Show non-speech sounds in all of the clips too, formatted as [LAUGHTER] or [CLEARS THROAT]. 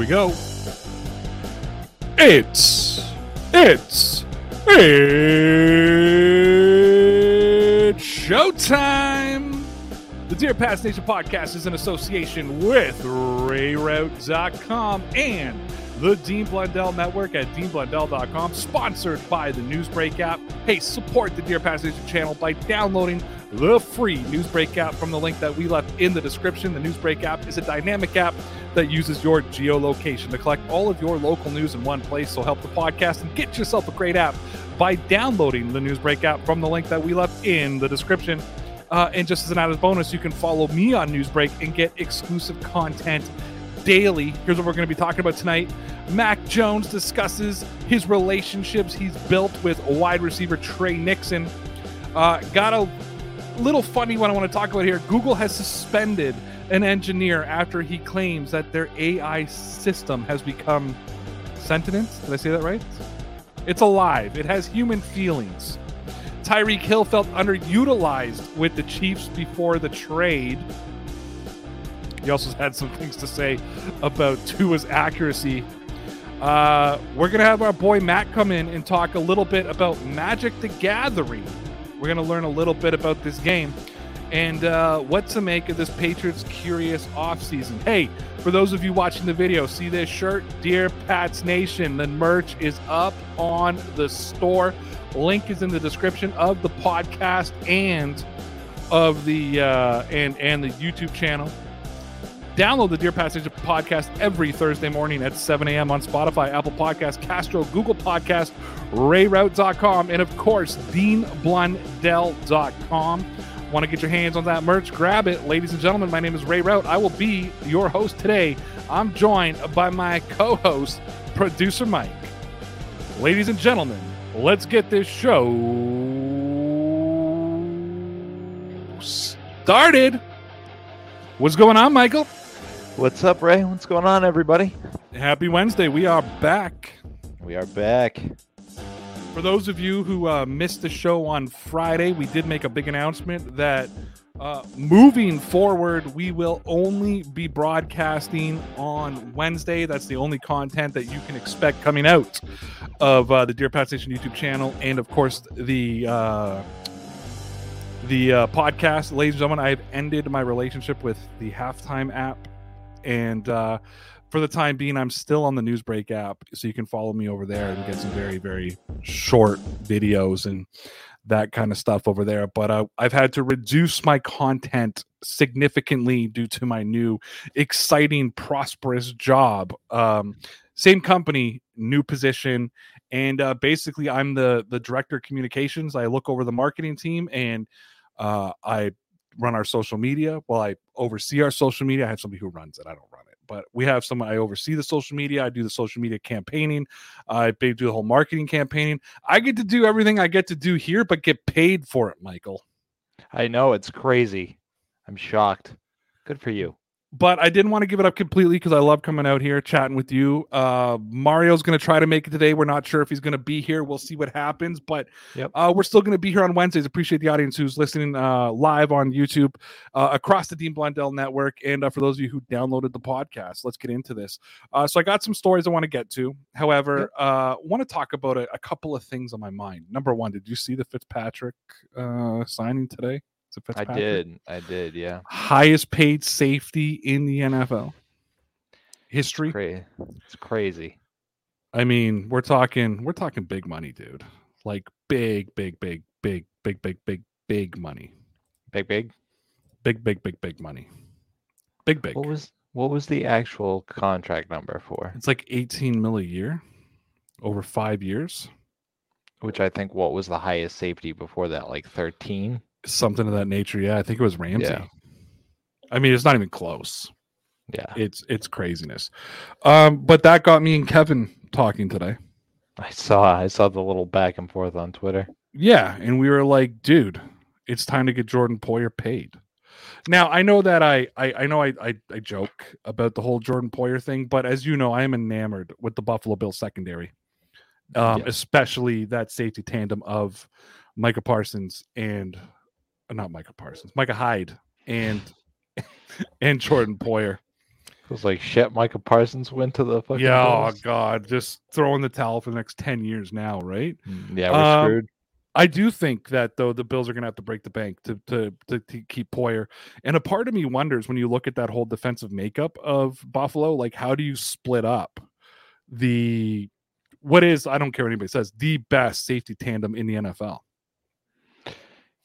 We go. It's it's it's showtime. The Dear Pats Nation podcast is in association with RayRauth.com and the Dean Blundell Network at DeanBlundell.com, sponsored by the Newsbreak app. Hey, support the Dear Nation channel by downloading the free Newsbreak app from the link that we left in the description. The Newsbreak app is a dynamic app that uses your geolocation to collect all of your local news in one place. So help the podcast and get yourself a great app by downloading the Newsbreak app from the link that we left in the description. Uh, and just as an added bonus, you can follow me on Newsbreak and get exclusive content daily. Here's what we're going to be talking about tonight. Mac Jones discusses his relationships he's built with wide receiver Tre Nixon. Uh, got a little funny one I want to talk about here. Google has suspended an engineer after he claims that their AI system has become sentient. Did I say that right? It's alive. It has human feelings. Tyreek Hill felt underutilized with the Chiefs before the trade. He also had some things to say about Tua's accuracy. Uh, we're going to have our boy Matt come in and talk a little bit about Magic the Gathering. We're going to learn a little bit about this game and uh, what to make of this Patriots curious offseason. Hey, for those of you watching the video, see this shirt? Dear Pats Nation, the merch is up on the store. Link is in the description of the podcast and of the uh, and and the YouTube channel. Download the Dear Passage podcast every Thursday morning at 7 a.m. on Spotify, Apple Podcast, Castro, Google Podcast, RayRauth.com, and of course, DeanBlundell.com. Want to get your hands on that merch? Grab it. Ladies and gentlemen, my name is Ray Rauth. I will be your host today. I'm joined by my co host, producer Mike. Ladies and gentlemen, let's get this show started. What's going on, Michael? What's up, Ray? What's going on, everybody? Happy Wednesday. We are back. We are back. For those of you who uh, missed the show on Friday, we did make a big announcement that uh, moving forward, we will only be broadcasting on Wednesday. That's the only content that you can expect coming out of uh, the Dear Pats Nation YouTube channel, and of course the uh, the uh, podcast. Ladies and gentlemen, I have ended my relationship with the Halftime app, and uh, for the time being, I'm still on the Newsbreak app, so you can follow me over there and get some very, very short videos and that kind of stuff over there. But uh, I've had to reduce my content significantly due to my new exciting, prosperous job. Um, same company, new position, and uh, basically, I'm the the director of communications. I look over the marketing team and uh, I run our social media. Well, I oversee our social media. I have somebody who runs it. I don't run it but we have some i oversee the social media i do the social media campaigning i do the whole marketing campaigning i get to do everything i get to do here but get paid for it michael I know it's crazy. I'm shocked. Good for you. But I didn't want to give it up completely because I love coming out here chatting with you. Uh, Mario's going to try to make it today. We're not sure if he's going to be here. We'll see what happens, but Yep. uh, we're still going to be here on Wednesdays. Appreciate the audience who's listening uh, live on YouTube uh, across the Dean Blundell network, and uh, for those of you who downloaded the podcast. Let's get into this. Uh, so I got some stories I want to get to. However, uh, want to talk about a, a couple of things on my mind. Number one, did you see the Fitzpatrick uh, signing today? Is I did. I did. Yeah. highest paid safety in the NFL history. Cra- it's crazy. I mean, we're talking we're talking big money, dude. Like big, big, big, big, big, big, big, big money. Big, big. Big, big, big, big money. Big, big. What was what was the actual contract number for? It's like 18 mil a year over five years. Which I think what was the highest safety before that? Like 13. Something of that nature. Yeah, I think it was Ramsey. Yeah. I mean, it's not even close. Yeah, It's it's craziness. Um, but that got me and Kevin talking today. I saw I saw the little back and forth on Twitter. Yeah, and we were like, dude, it's time to get Jordan Poyer paid. Now I know that I I, I know I, I I joke about the whole Jordan Poyer thing, but as you know, I am enamored with the Buffalo Bills secondary, um, especially that safety tandem of Micah Parsons and not Micah Parsons, Micah Hyde and [LAUGHS] and Jordan Poyer. It was like shit. Micah Parsons went to the fucking. Yeah, oh god, just throwing the towel for the next ten years now, right? Mm, yeah, we're Um, screwed. I do think that though the Bills are going to have to break the bank to, to to to keep Poyer, and a part of me wonders when you look at that whole defensive makeup of Buffalo, like how do you split up the what is I don't care what anybody says the best safety tandem in the NFL.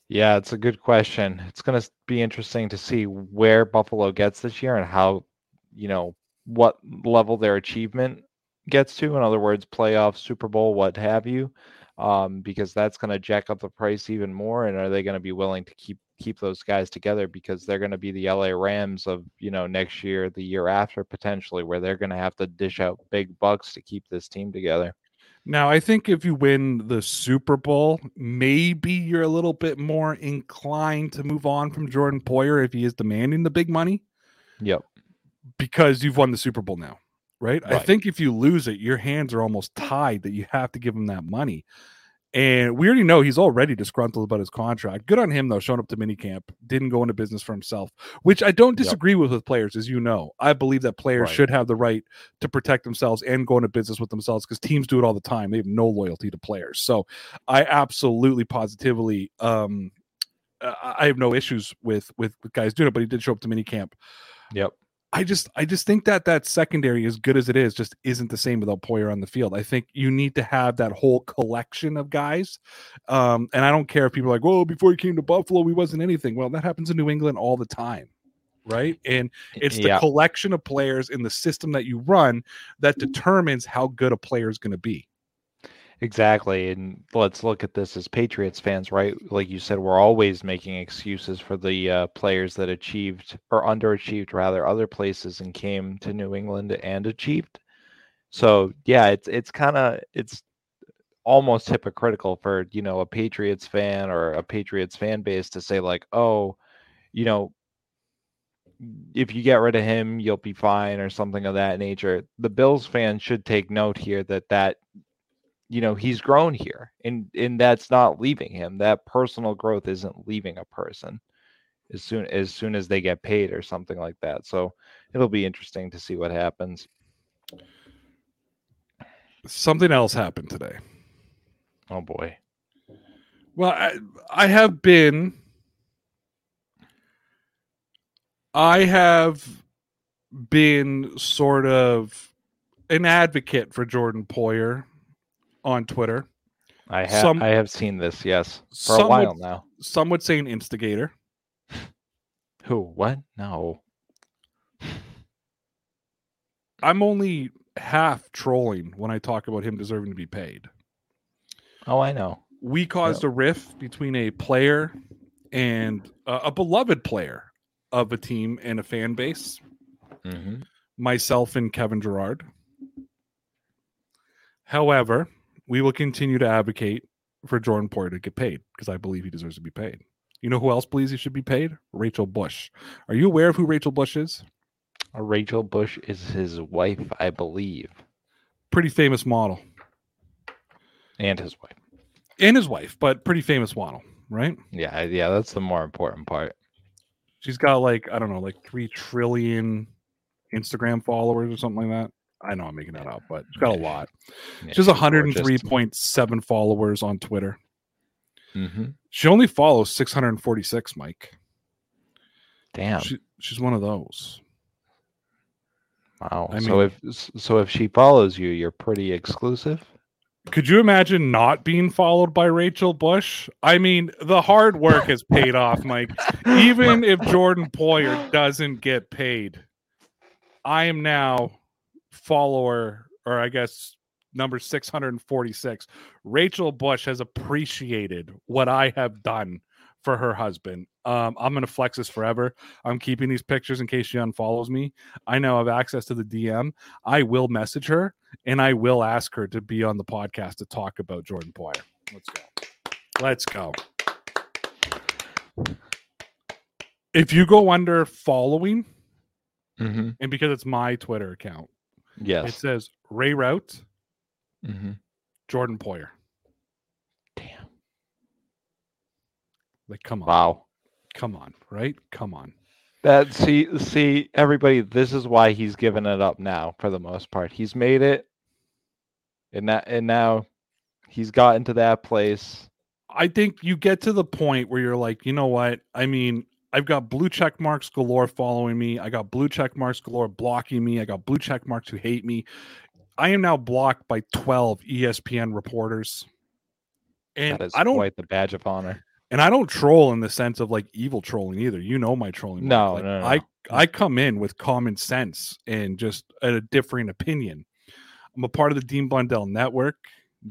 Yeah, it's a good question. It's going to be interesting to see where Buffalo gets this year and how, you know, what level their achievement gets to. In other words, playoff, Super Bowl, what have you, um, because that's going to jack up the price even more. And are they going to be willing to keep keep those guys together because they're going to be the LA Rams of you know next year, the year after potentially, where they're going to have to dish out big bucks to keep this team together. Now, I think if you win the Super Bowl, maybe you're a little bit more inclined to move on from Jordan Poyer if he is demanding the big money. Yep. because you've won the Super Bowl now, right? I think if you lose it, your hands are almost tied that you have to give him that money. And we already know he's already disgruntled about his contract. Good on him though, showing up to minicamp, didn't go into business for himself, which I don't Yep. disagree with with players, as you know. I believe that players Right. should have the right to protect themselves and go into business with themselves because teams do it all the time. They have no loyalty to players. So I absolutely positively um I have no issues with with with guys doing it, but he did show up to minicamp. Yep. I just I just think that that secondary, as good as it is, just isn't the same without Poyer on the field. I think you need to have that whole collection of guys. Um, and I don't care if people are like, "Well, before he came to Buffalo, we wasn't anything." Well, that happens in New England all the time, right? And it's the Yeah. collection of players in the system that you run that determines how good a player is going to be. Exactly. And let's look at this as Patriots fans, right? Like you said, we're always making excuses for the uh, players that achieved or underachieved, rather, other places and came to New England and achieved. So yeah, it's it's kind of it's almost hypocritical for you know a Patriots fan or a Patriots fan base to say like, oh, you know, if you get rid of him, you'll be fine or something of that nature. The Bills fans should take note here that that you know he's grown here and and that's not leaving him that personal growth isn't leaving a person as soon as soon as they get paid or something like that so it'll be interesting to see what happens Something else happened today. oh boy Well, I, I have been. I have been sort of an advocate for Jordan Poyer on Twitter. i have Some- i have seen this yes for a would- while now Some would say an instigator. [LAUGHS] who what no I'm only half trolling when I talk about him deserving to be paid. oh i know We caused a rift between a player and uh, a beloved player of a team and a fan base. hmm myself and Kevin Gerard. However, we will continue to advocate for Jordan Poyer to get paid because I believe he deserves to be paid. You know who else believes he should be paid? Rachel Bush. Are you aware of who Rachel Bush is? Uh, rachel bush is his wife i believe Pretty famous model. and his wife And his wife, but pretty famous model, right? yeah yeah that's the more important part She's got like, I don't know, like 3 trillion Instagram followers or something like that. I know I'm making that up, but she's got a lot. Yeah, She has she's 103.7 followers on Twitter. Mhm. She only follows 646, Mike. damn She, she's one of those. Wow. I so mean- if so if she follows you, you're pretty exclusive. Could you imagine not being followed by Rachel Bush? I mean, the hard work has paid off, Mike. [LAUGHS] Even if Jordan Poyer doesn't get paid, I am now follower, or I guess number 646. Rachel Bush has appreciated what I have done for her husband. Um, I'm gonna flex this forever. I'm keeping these pictures in case she unfollows me. I now have access to the DM. I will message her and I will ask her to be on the podcast to talk about Jordan Poyer. Let's go. Let's go. If you go under following, Mm-hmm. and because it's my Twitter account, it says Ray Rauth, Mm-hmm. Jordan Poyer. Damn. Like, come on, Wow. come on, right? Come on. That see see everybody. This is why he's given it up now for the most part. He's made it, and that and now he's gotten to that place. I think you get to the point where you're like, you know what? I mean, I've got blue check marks galore following me. I got blue check marks galore blocking me. I got blue check marks who hate me. I am now blocked by 12 ESPN reporters. And that is I don't quite the badge of honor. and I don't troll in the sense of like evil trolling either. You know my trolling. No, Like, no, no, I no. I come in with common sense and just a differing opinion. I'm a part of the Dean Blundell network.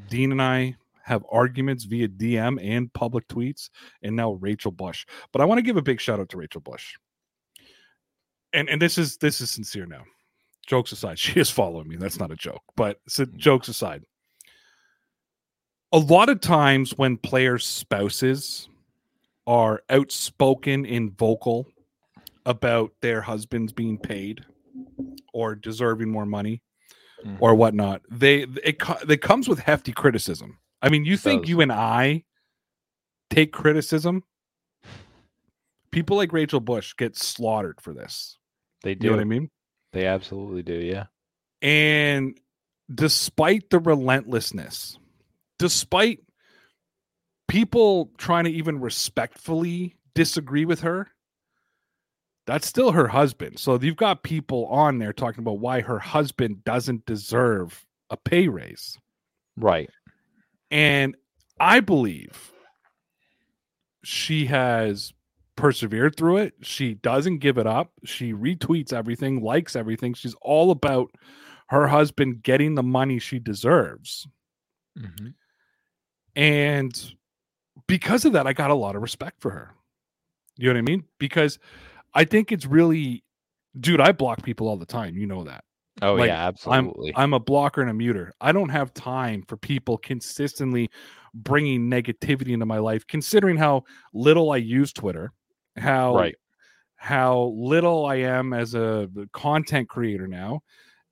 Dean and I have arguments via DM and public tweets, and now Rachel Bush. But I want to give a big shout out to Rachel Bush. And and this is this is sincere now. Jokes aside, [LAUGHS] she is following me. That's not a joke. But so, jokes aside, a lot of times when players' spouses are outspoken and vocal about their husbands being paid or deserving more money Mhm. or whatnot, they it, it comes with hefty criticism. I mean, you think does. you and I take criticism? People like Rachel Bush get slaughtered for this. They You do. know what I mean? They absolutely do. Yeah. And despite the relentlessness, despite people trying to even respectfully disagree with her, that's still her husband. So you've got people on there talking about why her husband doesn't deserve a pay raise. Right. And I believe she has persevered through it. She doesn't give it up. She retweets everything, likes everything. She's all about her husband getting the money she deserves. Mm-hmm. And because of that, I got a lot of respect for her. You know what I mean? Because I think it's really, dude, I block people all the time. You know that. Oh Like, yeah, absolutely. I'm a blocker and a muter. I don't have time for people consistently bringing negativity into my life, considering how little I use Twitter, how Right. how little I am as a content creator now.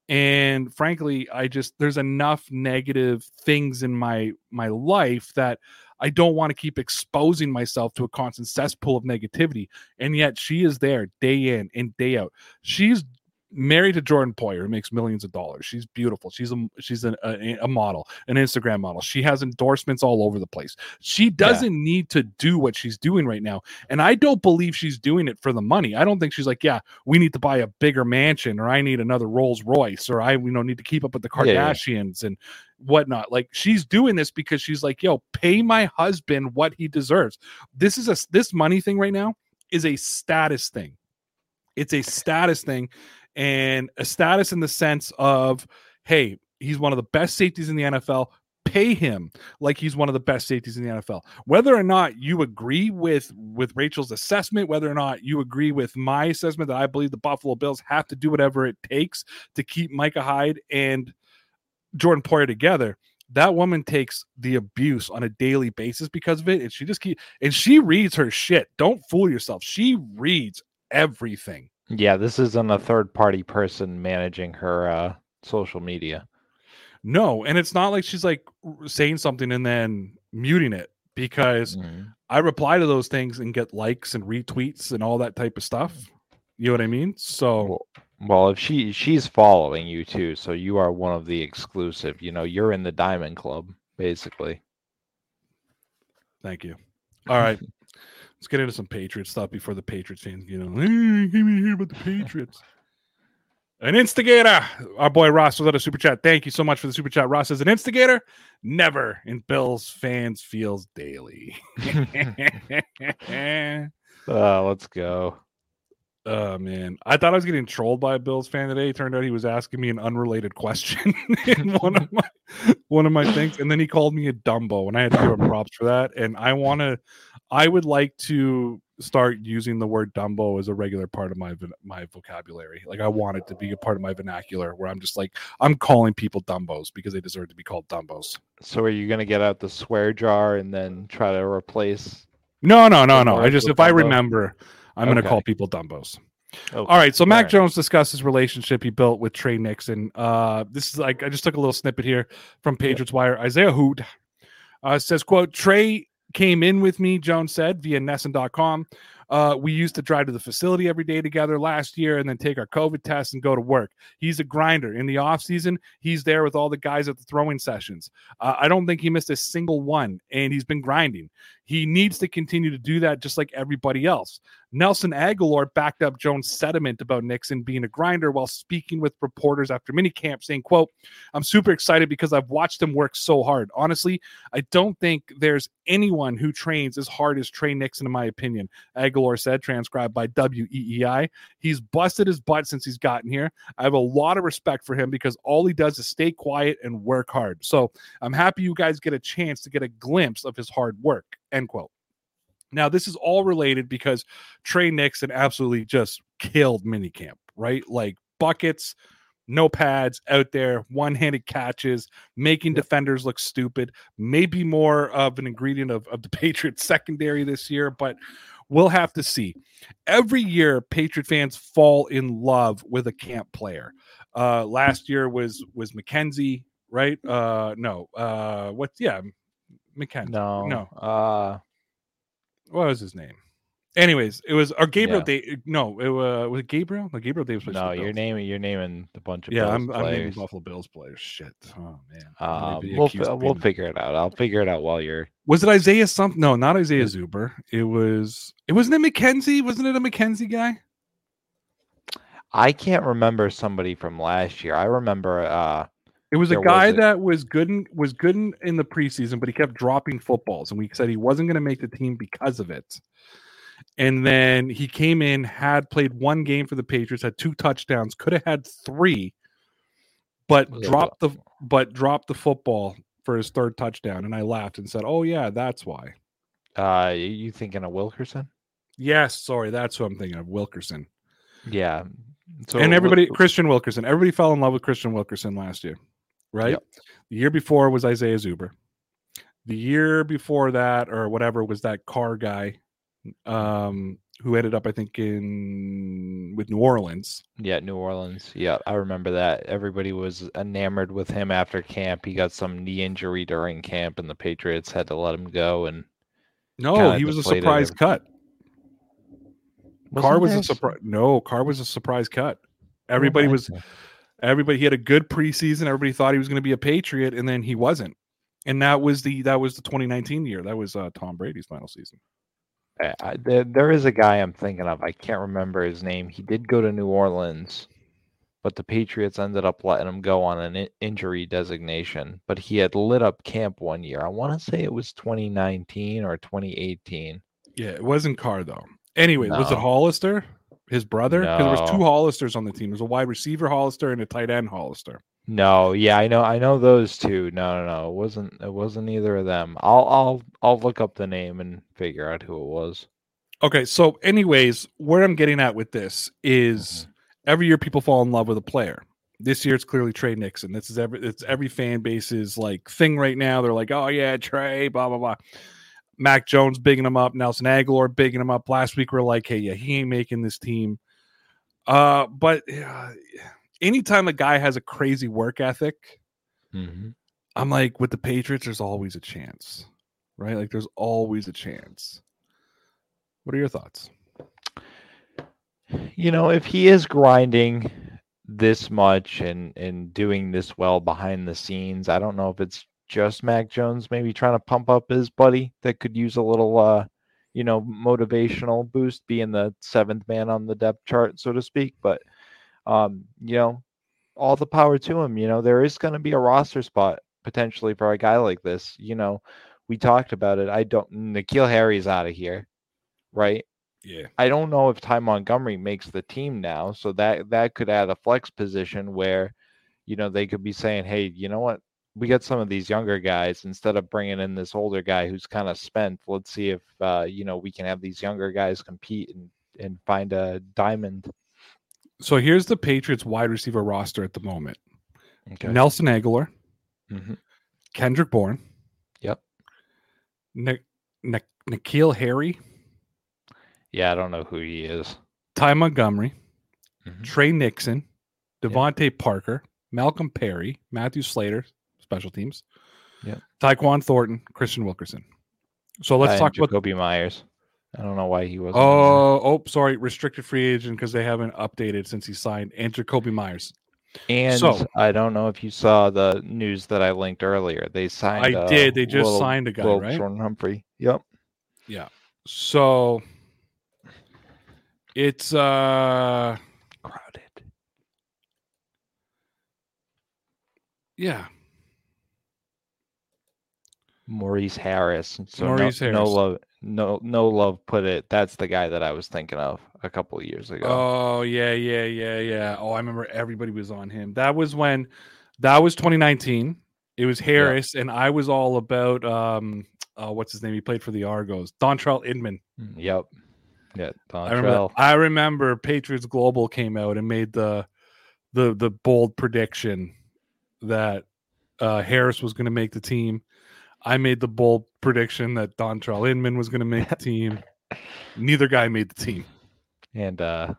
And frankly, I just there's enough negative things in my my life that I don't want to keep exposing myself to a constant cesspool of negativity. And yet she is there day in and day out. She's married to Jordan Poyer, who makes millions of dollars. She's beautiful. She's a she's an, a, a model, an Instagram model. She has endorsements all over the place. She doesn't need to do what she's doing right now, and I don't believe she's doing it for the money. I don't think she's like, yeah, we need to buy a bigger mansion, or I need another Rolls Royce, or I you know need to keep up with the Yeah, yeah. Kardashians and whatnot. Like she's doing this because she's like, yo, pay my husband what he deserves. This is a this money thing right now is a status thing. It's a status thing and a status in the sense of, hey, he's one of the best safeties in the NFL. Pay him like he's one of the best safeties in the NFL. Whether or not you agree with with Rachel's assessment, whether or not you agree with my assessment that I believe the Buffalo Bills have to do whatever it takes to keep Micah Hyde and Jordan Poyer together. That woman takes the abuse on a daily basis because of it, and she just keep and she reads her shit. Don't fool yourself. She reads everything. Yeah, this isn't a third party person managing her uh social media. No, and it's not like she's like saying something and then muting it because Mhm. I reply to those things and get likes and retweets and all that type of stuff. You know what I mean? So Well, well, if she she's following you too, so you are one of the exclusive. You know, you're in the Diamond Club, basically. thank you. All right. [LAUGHS] Let's get into some Patriot stuff before the Patriots fans, you know, hey, give me hear about the Patriots. [LAUGHS] An instigator. Our boy Ross was at a super chat. Thank you so much for the super chat. Ross says an instigator never in Bills fans feels daily. Uh, [LAUGHS] [LAUGHS] let's go. Oh man, I thought I was getting trolled by a Bills fan today. It turned out he was asking me an unrelated question [LAUGHS] in one of my one of my things, and then he called me a Dumbo, and I had to give him props for that. And I want to, I would like to start using the word Dumbo as a regular part of my my vocabulary. Like I want it to be a part of my vernacular, where I'm just like I'm calling people Dumbos because they deserve to be called Dumbos. So are you gonna get out the swear jar and then try to replace? No, no, no, no. I just if I remember. I'm okay. going to call people dumbos. Okay. All right. So Mac right. Jones discussed his relationship he built with Tre Nixon. Uh, this is like I just took a little snippet here from Patriots Wire. Isaiah Houde uh, says, "quote Tre came in with me." Jones said via NESN.com. Uh, we used to drive to the facility every day together last year and then take our COVID tests and go to work. He's a grinder. In the off season, he's there with all the guys at the throwing sessions. Uh, I don't think he missed a single one, and he's been grinding. He needs to continue to do that just like everybody else. Nelson Agholor backed up Jones' sentiment about Nixon being a grinder while speaking with reporters after minicamp, saying, quote, I'm super excited because I've watched him work so hard. Honestly, I don't think there's anyone who trains as hard as Tre Nixon, in my opinion, Agholor said, transcribed by WEEI. He's busted his butt since he's gotten here. I have a lot of respect for him because all he does is stay quiet and work hard. So I'm happy you guys get a chance to get a glimpse of his hard work. End quote. Now, this is all related because Tre Nixon absolutely just killed minicamp, right? Like buckets, no pads out there, one handed catches, making defenders look stupid. Maybe more of an ingredient of, of the [LAUGHS] Patriots secondary this year, but we'll have to see. Every year, Patriot fans fall in love with a camp player. Uh, last year was was McKenzie, right? Uh, no, uh, what's yeah, McKenzie. No, no. Uh, what was his name? Anyways, it was or Gabriel. Yeah. Day, no, it uh, was it Gabriel. No, Gabriel Davis. No, you're naming you're naming the bunch of yeah. Bills I'm, players. I'm naming Buffalo Bills players. Shit. Oh man. Um, we'll we'll figure it out. I'll figure it out while you're. Was it Isaiah something? No, not Isaiah Zuber. It was. It wasn't it McKenzie. Wasn't it a McKenzie guy? I can't remember somebody from last year. I remember uh it was a guy was that was good in, was good in, in the preseason, but he kept dropping footballs, and we said he wasn't going to make the team because of it. And then he came in, had played one game for the Patriots, had two touchdowns, could have had three, but dropped the but dropped the football for his third touchdown. And I laughed and said, "Oh yeah, that's why." Uh, you thinking of Wilkerson? Yes, sorry, that's who I'm thinking of, Wilkerson. Yeah. So and everybody, Kristian Wilkerson, everybody fell in love with Kristian Wilkerson last year right? Yep. The year before was Isaiah Zuber. The year before that, or whatever, was that car guy um, who ended up, I think, in with New Orleans. Yeah, New Orleans. Yeah, I remember that. Everybody was enamored with him after camp. He got some knee injury during camp, and the Patriots had to let him go. And no, he was a surprise cut. Wasn't Carr was a surprise. No, Carr was a surprise cut. Everybody was. Everybody he had a good preseason. Everybody thought he was going to be a Patriot, and then he wasn't. And that was the that was the 2019 year. That was uh, Tom Brady's final season. I, there, there is a guy I'm thinking of. I can't remember his name. He did go to New Orleans, but the Patriots ended up letting him go on an injury designation. But he had lit up camp one year. I want to say it was 2019 or 2018. Yeah, it wasn't Carr though. Anyway, no. was it Hollister? His brother? Because no. there was two Hollisters on the team. There's a wide receiver Hollister and a tight end Hollister. No, yeah, I know, I know those two. No, no, no, it wasn't. It wasn't either of them. I'll, I'll, I'll look up the name and figure out who it was. Okay, so anyways, where I'm getting at with this is mm-hmm. every year people fall in love with a player. This year it's clearly Tre Nixon. This is every it's every fan base's like thing right now. They're like, oh yeah, Tre, blah blah blah. Mac Jones bigging him up, Nelson Agholor bigging him up. Last week we are like, hey, yeah, he ain't making this team. Uh, but uh, anytime a guy has a crazy work ethic, mm-hmm. I'm like, with the Patriots, there's always a chance, right? Like, there's always a chance. What are your thoughts? You know, if he is grinding this much and and doing this well behind the scenes, I don't know if it's just Mac Jones maybe trying to pump up his buddy that could use a little uh you know motivational boost being the seventh man on the depth chart so to speak but um you know all the power to him you know there is going to be a roster spot potentially for a guy like this you know we talked about it i don't N'Keal Harry's out of here right Yeah. I don't know if Ty Montgomery makes the team now, so that that could add a flex position where, you know, they could be saying, "Hey, you know what? We get some of these younger guys instead of bringing in this older guy who's kind of spent. Let's see if uh, you know we can have these younger guys compete and and find a diamond." So here's the Patriots wide receiver roster at the moment: Okay. Nelson Agholor, Mhm. Kendrick Bourne, Yep. Nick, Nick, N'Keal Harry, Yeah, I don't know who he is. Ty Montgomery, Mhm. Tre Nixon, DeVante Parker, Malcolm Perry, Matthew Slater, special teams, Yeah. Tyquan Thornton, Kristian Wilkerson. So let's talk about. Kobe Myers. I don't know why he wasn't. Oh, oh, sorry, restricted free agent because they haven't updated since he signed. And Jakobi Meyers. and so- I don't know if you saw the news that I linked earlier. They signed. I did. They just Will- signed a guy, Will right? Jordan Humphrey. Yep. Yeah. So it's uh Crowded. yeah. Maurice Harris. So Maurice no, no love. No, no love. Put it. That's the guy that I was thinking of a couple of years ago. Oh yeah, yeah, yeah, yeah. Oh, I remember everybody was on him. That was when that was 2019. It was Harris, and I was all about um uh, what's his name? He played for the Argos. Dontrell Inman. Mm, Yep. Yeah. I remember I remember Patriots Global came out and made the the the bold prediction that uh, Harris was going to make the team. I made the bold prediction that Dontrell Inman was going to make the team. Neither guy made the team. And uh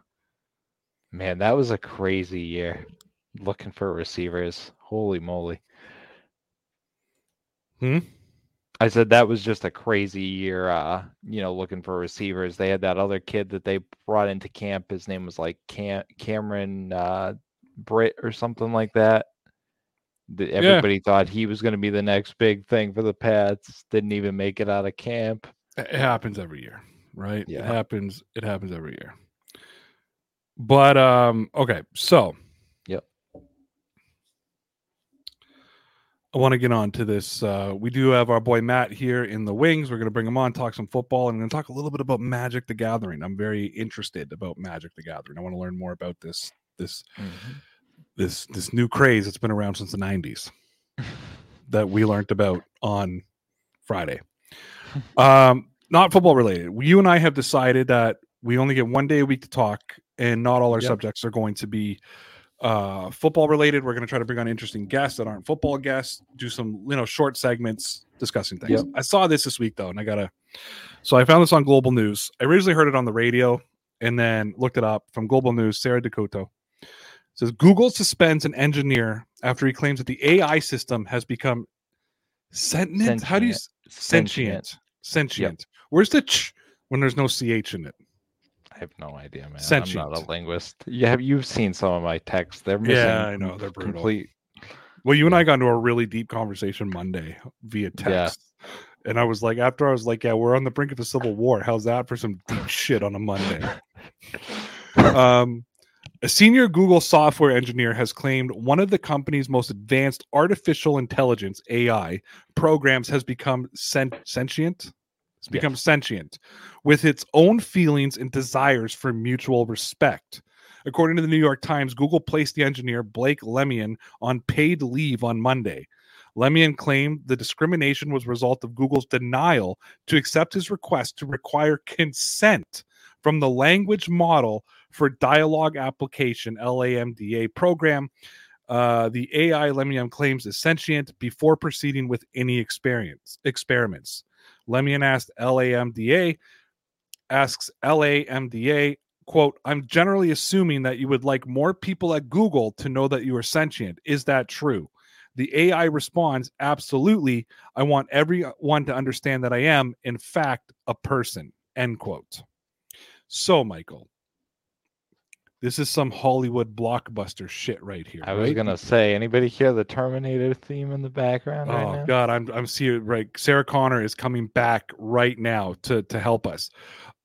man, that was a crazy year. Looking for receivers. Holy moly. Hmm? I said that was just a crazy year, uh, you know, looking for receivers. They had that other kid that they brought into camp. His name was like Cam- Cameron uh, Britt or something like that. The, everybody thought he was going to be the next big thing for the Pats. Didn't even make it out of camp. It happens every year, right? It Yeah. happens. It happens every year. But um, okay, so Yep. I want to get on to this. Uh, we do have our boy Matt here in the wings. We're going to bring him on, talk some football, and I'm going to talk a little bit about Magic the Gathering. I'm very interested about Magic the Gathering. I want to learn more about this this this this new craze that's been around since the 90s [LAUGHS] that we learned about on Friday. Um, not football related. You and I have decided that we only get one day a week to talk, and not all our Yep. subjects are going to be uh, football related. We're going to try to bring on interesting guests that aren't football guests, do some you know short segments discussing things. Yep. I saw this this week though, and I gotta. So I found this on Global News. I originally heard it on the radio, and then looked it up from Global News. Sarah Dakota says Google suspends an engineer after he claims that the AI system has become sentient. How do you sentient? Sentient. Where's the ch when there's no ch in it? I have no idea, man. I'm not a linguist. Yeah, have you've seen some of my texts? They're missing. Yeah, I know, they're brutal. Complete. Well, you and I got into a really deep conversation Monday via Yeah. text. And I was like, after I was like, yeah, we're on the brink of a civil war. How's that for some deep shit on a Monday? [LAUGHS] um, a senior Google software engineer has claimed one of the company's most advanced artificial intelligence AI programs has become sen- sentient. It's become sentient with its own feelings and desires for mutual respect. According to the New York Times, Google placed the engineer Blake Lemoine on paid leave on Monday. Lemoine claimed the discrimination was a result of Google's denial to accept his request to require consent from the language model for dialogue application LAMDA program. Uh, the AI Lemoine claims is sentient before proceeding with any experience experiments. Lemoine asked LAMDA asks LAMDA quote I'm generally assuming that you would like more people at Google to know that you are sentient. Is that true? The AI responds, Absolutely. I want everyone to understand that I am, in fact, a person. End quote. So, Michael, this is some Hollywood blockbuster shit right here. I was right? gonna say, anybody hear the Terminator theme in the background Oh right now? God, I'm I'm seeing right. Sarah Connor is coming back right now to to help us.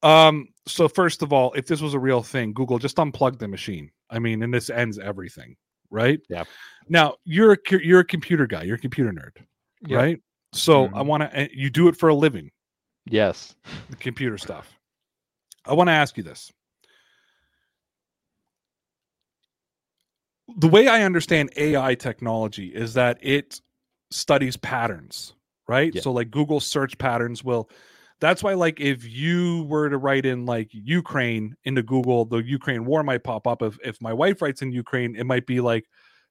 Um, so first of all, if this was a real thing, Google just unplug the machine. I mean, and this ends everything, right? Yep. Now you're a you're a computer guy, you're a computer nerd, Yep. right? So I Mhm. want to. You do it for a living, Yes. the computer stuff. I want to ask you this. The way I understand AI technology is that it studies patterns, right? Yeah. So like Google search patterns will that's why like if you were to write in like Ukraine into Google, the Ukraine war might pop up. If if my wife writes in Ukraine, it might be like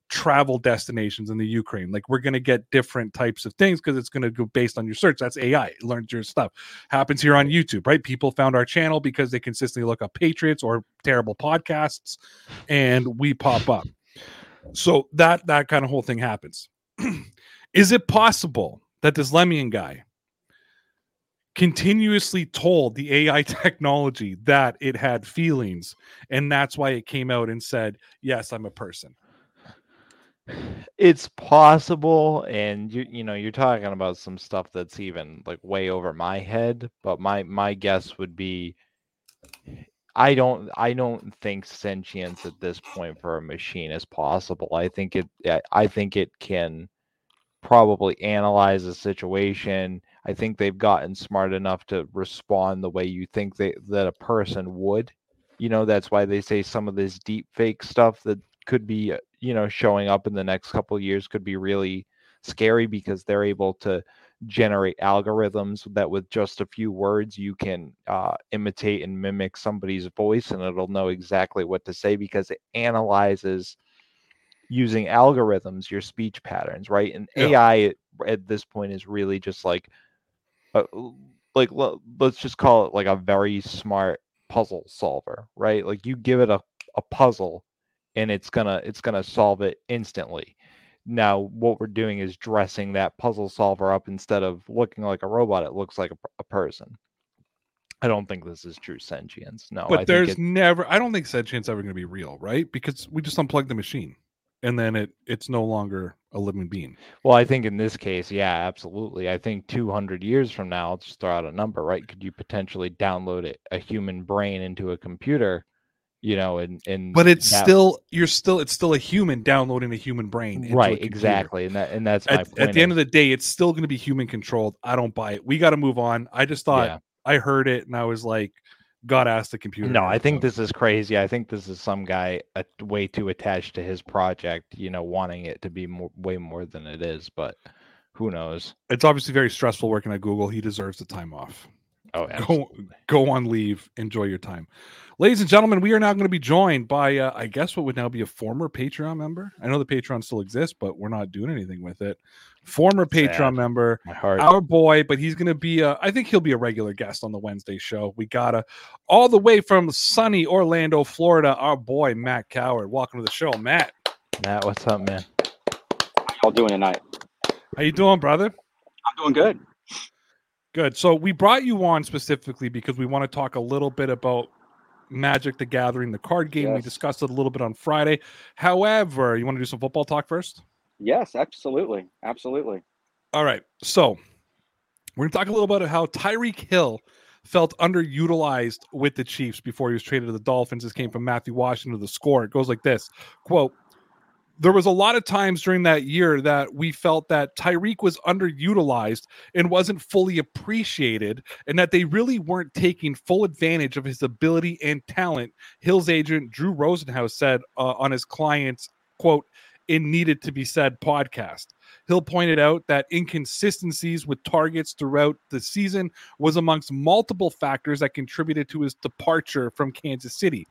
travel destinations in the Ukraine. Like we're gonna get different types of things because it's gonna go based on your search. That's AI. It learns your stuff. Happens here on YouTube, right? People found our channel because they consistently look up Patriots or terrible podcasts, and we pop up. So that that kind of whole thing happens. [CLEARS THROAT] Is it possible that this Lemoine guy continuously told the AI [LAUGHS] technology that it had feelings, and that's why it came out and said, "Yes, I'm a person." It's possible, and you you know you're talking about some stuff that's even like way over my head. But my my guess would be, I don't I don't think sentience at this point for a machine is possible. I think it I- think it can probably analyze a situation. I think they've gotten smart enough to respond the way you think they that a person would. You know, that's why they say some of this deep fake stuff that could be, uh, you know, showing up in the next couple years could be really scary because they're able to generate algorithms that with just a few words you can uh, imitate and mimic somebody's voice and it'll know exactly what to say because it analyzes using algorithms your speech patterns right? And Yeah. ai at, at this point is really just like uh, like le- let's just call it like a very smart puzzle solver right? Like you give it a, a puzzle and it's gonna it's gonna solve it instantly now what we're doing is dressing that puzzle solver up instead of looking like a robot it looks like a person i don't think this is true sentience no I But think there's it- never. I don't think sentience ever going to be real, right? Because we just unplug the machine, and then it it's no longer a living being. Well, I think in this case, yeah, absolutely. I think 200 years from now, let's just throw out a number, right? Could you potentially download it, a human brain into a computer, you know, and and But it's that- still you're still it's still a human downloading a human brain. right, exactly, and that and that's my At, point. at the end of the day, it's still going to be human controlled. I don't buy it. We got to move on. I just thought yeah. I heard it and I was like, God asked the computer. No, I think upload. this is crazy. I think this is some guy uh, way too attached to his project, you know, wanting it to be more, way more than it is. But who knows? it's obviously very stressful working at Google. He deserves the time off. Oh, Go, absolutely. go on leave. Enjoy your time. Ladies and gentlemen, we are now going to be joined by, uh, I guess, what would now be a former Patreon member. I know the Patreon still exists, but we're not doing anything with it. Former Patreon member, my heart. our boy, but he's going to be, a, I think he'll be a regular guest on the Wednesday show. We got to, all the way from sunny Orlando, Florida, our boy, Matt Coward. Welcome to the show, Matt. Matt, what's up, man? How y'all doing tonight? How you doing, brother? I'm doing good. Good. So we brought you on specifically because we want to talk a little bit about Magic the Gathering, the card game. We discussed it a little bit on Friday. However, you want to do some football talk first? Yes, absolutely, absolutely. All right. So we're going to talk a little about how Tyreek Hill felt underutilized with the Chiefs before he was traded to the Dolphins. This came from Matthew Washington to the score. It goes like this quote, there was a lot of times during that year that we felt that Tyreek was underutilized and wasn't fully appreciated, and that they really weren't taking full advantage of his ability and talent. Hill's agent Drew Rosenhaus said uh, on his client's quote, "It needed to be said" podcast. Hill pointed out that inconsistencies with targets throughout the season was amongst multiple factors that contributed to his departure from Kansas City.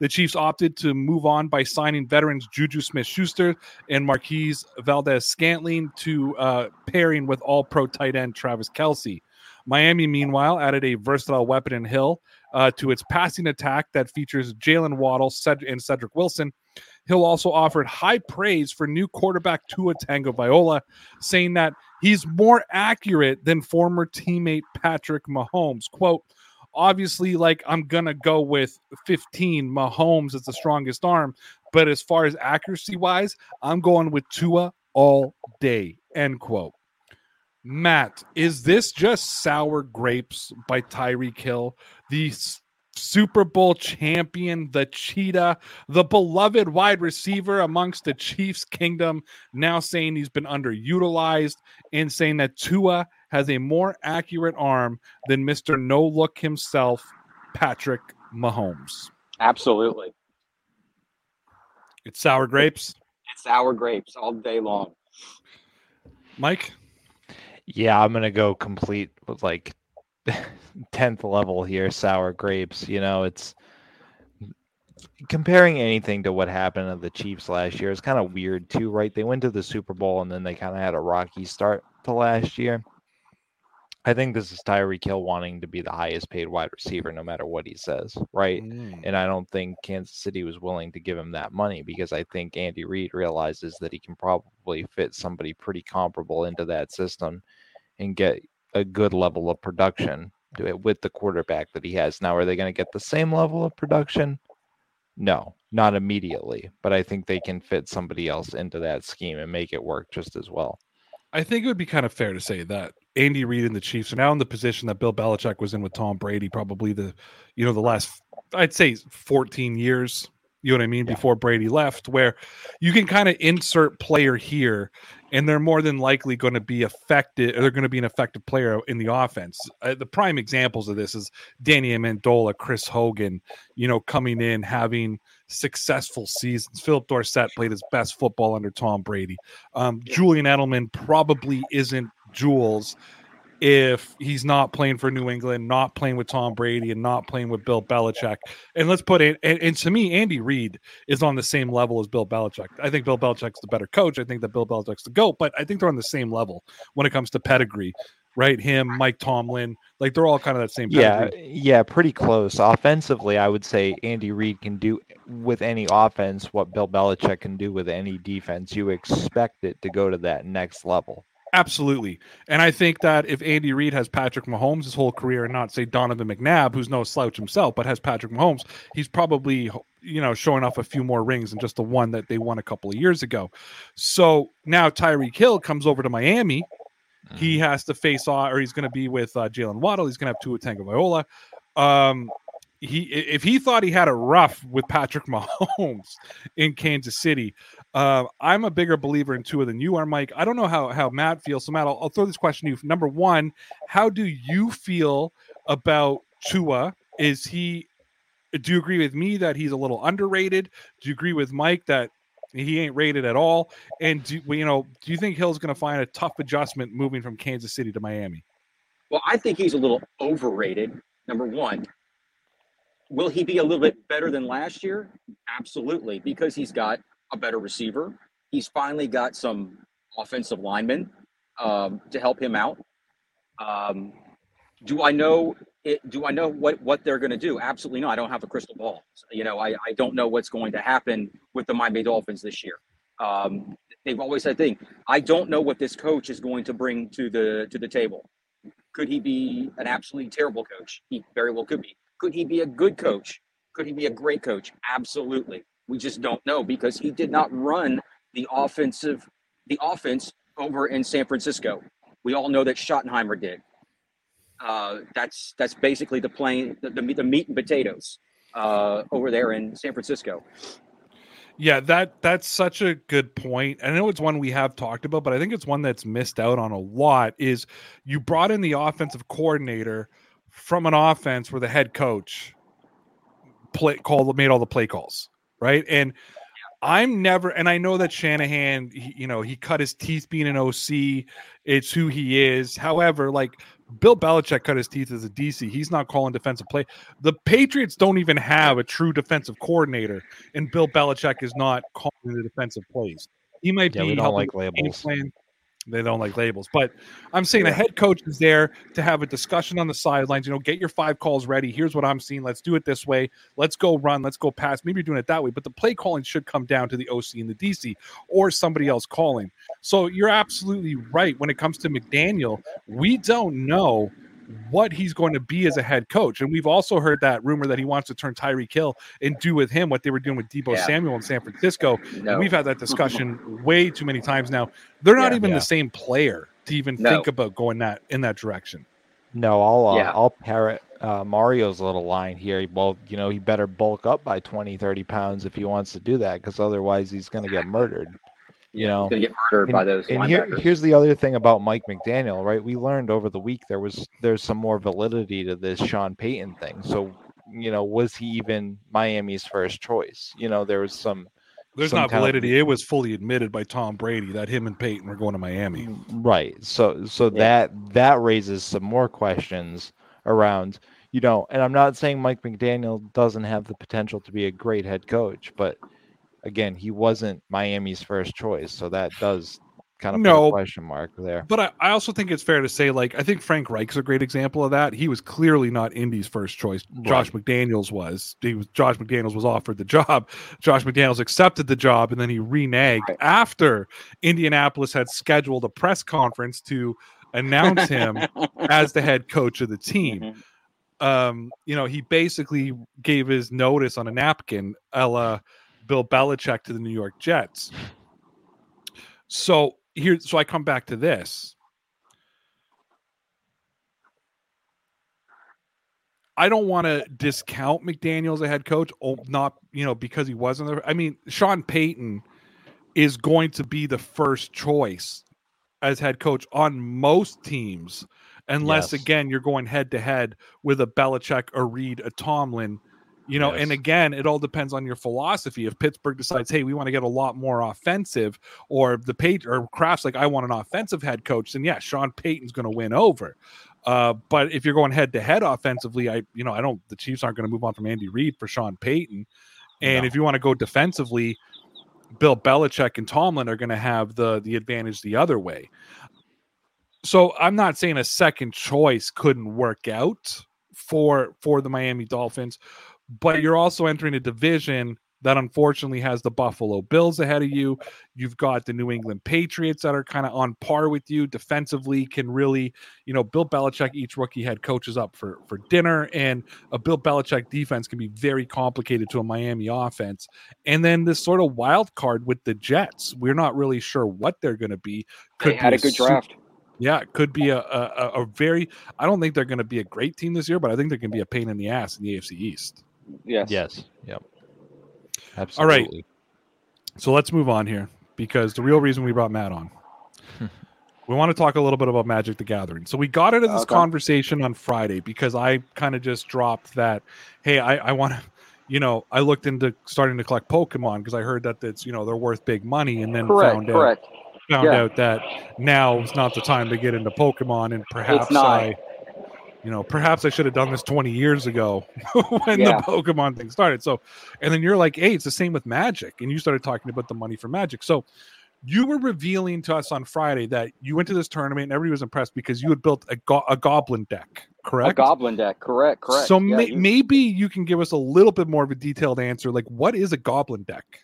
The Chiefs opted to move on by signing veterans Juju Smith Schuster and Marquez Valdes Scantling to uh, pairing with all pro tight end Travis Kelce. Miami, meanwhile, added a versatile weapon in Hill uh, to its passing attack that features Jaylen Waddle Ced- and Cedric Wilson. Hill also offered high praise for new quarterback Tua Tagovailoa, saying that he's more accurate than former teammate Patrick Mahomes. Quote, obviously, like I'm gonna go with 15. Mahomes is the strongest arm, but as far as accuracy wise, I'm going with Tua all day. End quote. Matt, is this just sour grapes by Tyreek Hill, the Super Bowl champion, the cheetah, the beloved wide receiver amongst the Chiefs kingdom, now saying he's been underutilized and saying that Tua has a more accurate arm than Mr. No Look himself, Patrick Mahomes? Absolutely. It's sour grapes. It's sour grapes all day long. Mike? Yeah, I'm gonna go complete with like [LAUGHS] tenth level here, sour grapes. You know, it's comparing anything to what happened to the Chiefs last year is kind of weird too, right? They went to the Super Bowl and then they kind of had a rocky start to last year. I think this is Tyreek Hill wanting to be the highest paid wide receiver no matter what he says, right? Mm. And I don't think Kansas City was willing to give him that money because I think Andy Reid realizes that he can probably fit somebody pretty comparable into that system and get a good level of production with the quarterback that he has. Now, are they going to get the same level of production? No, not immediately, but I think they can fit somebody else into that scheme and make it work just as well. I think it would be kind of fair to say that Andy Reid and the Chiefs are now in the position that Bill Belichick was in with Tom Brady, probably the, you know, the last, I'd say 14 years, you know what I mean, Yeah. before Brady left, where you can kind of insert player here and they're more than likely going to be effective. They're going to be an effective player in the offense. Uh, the prime examples of this is Danny Amendola, Chris Hogan, you know, coming in, having successful seasons. Phillip Dorsett played his best football under Tom Brady. Um, Julian Edelman probably isn't Jules if he's not playing for New England, not playing with Tom Brady, and not playing with Bill Belichick. And let's put it, and, and to me, Andy Reid is on the same level as Bill Belichick. I think Bill Belichick's the better coach. I think that Bill Belichick's the GOAT, but I think they're on the same level when it comes to pedigree, right? Him, Mike Tomlin, like they're all kind of that same Yeah, yeah, pretty close. Offensively, I would say Andy Reid can do with any offense what Bill Belichick can do with any defense. You expect it to go to that next level. Absolutely. And I think that if Andy Reid has Patrick Mahomes his whole career and not say Donovan McNabb, who's no slouch himself, but has Patrick Mahomes, he's probably, you know, showing off a few more rings than just the one that they won a couple of years ago. So now Tyreek Hill comes over to Miami. He has to face off, or he's going to be with uh, Jaylen Waddle. He's going to have Tua Tagovailoa. Um, he if he thought he had a rough with Patrick [LAUGHS] Mahomes in Kansas City, uh, I'm a bigger believer in Tua than you are, Mike. I don't know how how Matt feels. So Matt, I'll, I'll throw this question to you. Number one, how do you feel about Tua? Is he? Do you agree with me that he's a little underrated? Do you agree with Mike that he ain't rated at all? And do you know? Do you think Hill's going to find a tough adjustment moving from Kansas City to Miami? Well, I think he's a little overrated. Number one, will he be a little bit better than last year? Absolutely, because he's got a better receiver. He's finally got some offensive linemen um, to help him out. Um, do I know it? Do I know what what they're going to do? Absolutely not. I don't have a crystal ball. You know, I, I don't know what's going to happen with the Miami Dolphins this year. Um, they've always said thing. I don't know what this coach is going to bring to the to the table. Could he be an absolutely terrible coach? He very well could be. Could he be a good coach? Could he be a great coach? Absolutely. We just don't know because he did not run the offensive the offense over in San Francisco. We all know that Schottenheimer did. Uh, that's that's basically the plain the, the, the meat and potatoes uh, over there in San Francisco. Yeah, that that's such a good point. I know it's one we have talked about, but I think it's one that's missed out on a lot. Is you brought in the offensive coordinator from an offense where the head coach play called made all the play calls, right? And I'm never, and I know that Shanahan, he, you know, he cut his teeth being an OC. It's who he is. However, like Bill Belichick cut his teeth as a DC. He's not calling defensive play. The Patriots don't even have a true defensive coordinator, and Bill Belichick is not calling the defensive plays. He might Yeah, be we don't like labels. plan. They don't like labels, but I'm saying a head coach is there to have a discussion on the sidelines. You know, get your five calls ready. Here's what I'm seeing. Let's do it this way. Let's go run. Let's go pass. Maybe you're doing it that way, but the play calling should come down to the OC and the DC or somebody else calling. So you're absolutely right. When it comes to McDaniel, we don't know what he's going to be as a head coach. And we've also heard that rumor that he wants to turn Tyreek Hill and do with him what they were doing with Deebo Yeah. Samuel in San Francisco. No. And we've had that discussion [LAUGHS] way too many times now. They're not Yeah. even Yeah. the same player to even No. think about going that in that direction. No, I'll uh, Yeah. I'll parrot uh, Mario's little line here. Well, you know, he better bulk up by 20, 30 pounds if he wants to do that, because otherwise he's going to get murdered. You know, gonna get murdered by those and here, here's the other thing about Mike McDaniel, right? We learned over the week there was there's some more validity to this Sean Payton thing. So you know, was he even Miami's first choice? You know, there was some. There's some not kind of- validity. It was fully admitted by Tom Brady that him and Payton were going to Miami. Mm, right. So so Yeah. that that raises some more questions around, you know, and I'm not saying Mike McDaniel doesn't have the potential to be a great head coach, but again, he wasn't Miami's first choice, so that does kind of put No. a question mark there. But I, I also think it's fair to say, like, I think Frank Reich's a great example of that. He was clearly not Indy's first choice. Josh McDaniels was. He was Josh McDaniels was offered the job. [LAUGHS] Josh McDaniels accepted the job, and then he reneged Right. after Indianapolis had scheduled a press conference to announce him [LAUGHS] as the head coach of the team. Mhm. um, you know, he basically gave his notice on a napkin, Ella la Bill Belichick to the New York Jets. So here, so I come back to this. I don't want to discount McDaniel as a head coach, oh, not you know because he wasn't. The, I mean, Sean Payton is going to be the first choice as head coach on most teams, unless Yes. again you're going head to head with a Belichick, a Reid, a Tomlin. You know, and again, it all depends on your philosophy. If Pittsburgh decides, hey, we want to get a lot more offensive, or the page or Kraft's like, I want an offensive head coach, then yeah, Sean Payton's going to win over. Uh, but if you're going head to head offensively, I you know I don't the Chiefs aren't going to move on from Andy Reid for Sean Payton. And No. if you want to go defensively, Bill Belichick and Tomlin are going to have the the advantage the other way. So I'm not saying a second choice couldn't work out for for the Miami Dolphins, but you're also entering a division that unfortunately has the Buffalo Bills ahead of you. You've got the New England Patriots that are kind of on par with you defensively, can really, you know, Bill Belichick, each rookie head coaches up for for dinner, and a Bill Belichick defense can be very complicated to a Miami offense. And then this sort of wild card with the Jets, we're not really sure what they're going to be. They be had a good super- draft. yeah, it could be a, a a- a very. I don't think they're going to be a great team this year, but I think they're going to be a pain in the ass in the AFC East. Yes. Yes. Yep. All Absolutely. right. So let's move on here because the real reason we brought Matt on, [LAUGHS] we want to talk a little bit about Magic the Gathering. So we got into this Okay. conversation on Friday because I kind of just dropped that. Hey, I, I want to. You know, I looked into starting to collect Pokemon because I heard that it's you know they're worth big money, and then Correct. found out Correct. found Yeah. out that now is not the time to get into Pokemon, and perhaps. I, you know, perhaps I should have done this 20 years ago [LAUGHS] when Yeah. the Pokemon thing started. So, and then you're like, hey, it's the same with Magic, and you started talking about the money for Magic. So, you were revealing to us on Friday that you went to this tournament and everybody was impressed because you had built a, go- a Goblin deck, correct? A goblin deck. Correct. Correct. So Yeah, may- you- maybe you can give us a little bit more of a detailed answer. Like, what is a Goblin deck?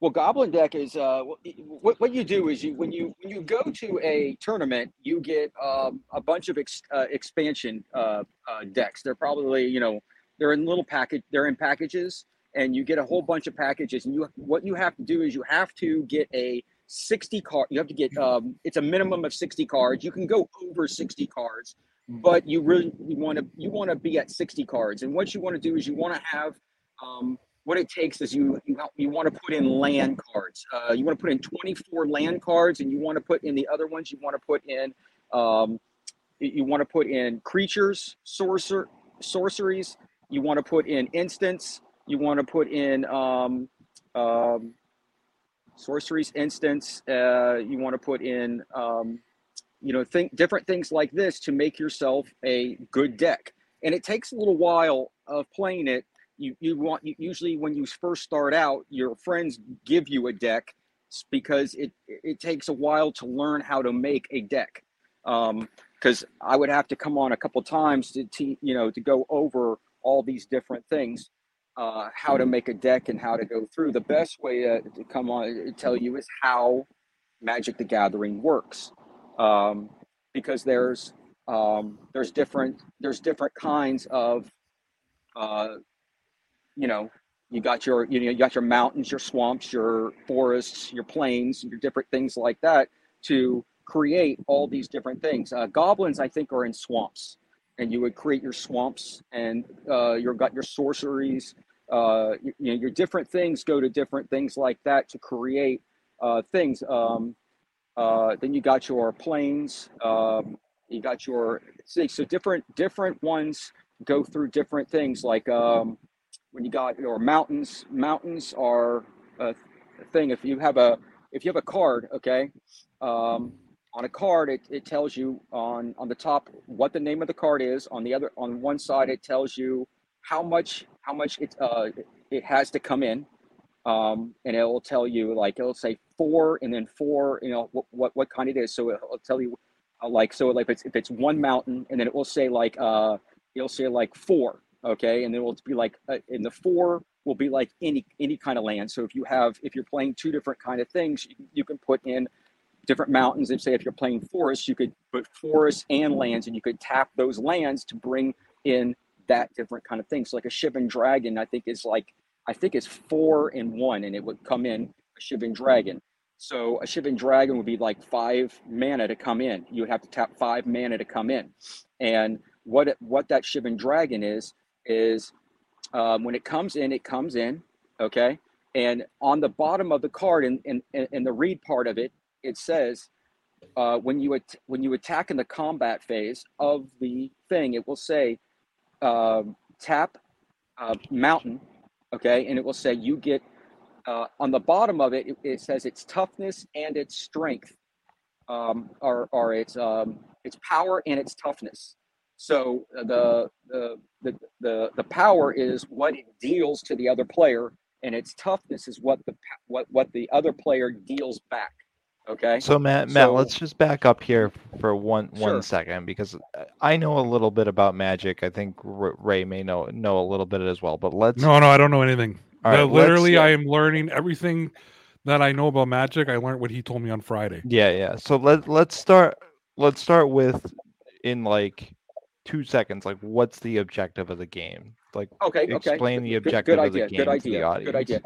Well, Goblin Deck is uh, what what you do is you when you when you go to a tournament, you get um, a bunch of ex, uh, expansion uh, uh, decks. They're probably you know they're in little package. They're in packages, and you get a whole bunch of packages. And you what you have to do is you have to get a sixty card. You have to get um, it's a minimum of sixty cards. You can go over sixty cards, but you really you want to you want to be at sixty cards. And what you want to do is you want to have um, what it takes is you you, you want to put in land cards. Uh, you want to put in 24 land cards, and you want to put in the other ones. You want to put in um, you- want to put in creatures, sorcer sorceries. You want to put in instants. You want to put in um, um, sorceries, instants. Uh, you want to put in um, you know think different things like this to make yourself a good deck. And it takes a little while of playing it you you want you, usually when you first start out your friends give you a deck because it it takes a while to learn how to make a deck. Um because i would have to come on a couple times to, to you know to go over all these different things uh how to make a deck and how to go through. The best way to, to come on and tell you is how magic the gathering works. Um because there's um there's different there's different kinds of uh you know you got your you know you got your mountains your swamps your forests your plains your different things like that to create all these different things. Uh, goblins i think are in swamps and you would create your swamps and uh, you've got your sorceries uh, you, you know your different things go to different things like that to create uh, things. Um, uh, then you got your plains um, you got your see so different different ones go through different things like um, when you got your mountains. Mountains are a thing. If you have a if you have a card, okay, um, on a card it, it tells you on on the top what the name of the card is. On the other on one side it tells you how much how much it uh, it has to come in. Um, and it will tell you like it'll say four and then four, you know what what, what kind it is. So it'll tell you uh, like so like if it's if it's one mountain and then it will say like uh it'll say like four okay? And then it will be like uh, in the four will be like any any kind of land. So if you have if you're playing two different kind of things you, you can put in different mountains. And say if you're playing forests you could put forests and lands and you could tap those lands to bring in that different kind of thing. So like a shivan dragon i think is like i think it's four and one and it would come in a shivan dragon. So a shivan dragon would be like five mana to come in. You would have to tap five mana to come in. And what it, what that shivan dragon is is um, when it comes in, it comes in, okay. And on the bottom of the card, in in, in the read part of it, it says uh, when you at, when you attack in the combat phase of the thing, it will say uh, tap uh, mountain, okay, and it will say you get uh, on the bottom of it, it, it, says its toughness and its strength, um, or, or its um, its power and its toughness. So uh, the, the the the the power is what it deals to the other player, and its toughness is what the what what the other player deals back. Okay. So Matt, Matt, so, let's just back up here for one sure. one second because uh, I know a little bit about magic. I think Ray may know know a little bit as well. But let's. No, no, I don't know anything. All right, literally, I am learning everything that I know about magic. I learned what he told me on Friday. Yeah, yeah. So let let's start. Let's start with in like two seconds, like what's the objective of the game? Like, okay, explain okay. the objective good, good of the idea, game good idea, to the audience. Good idea.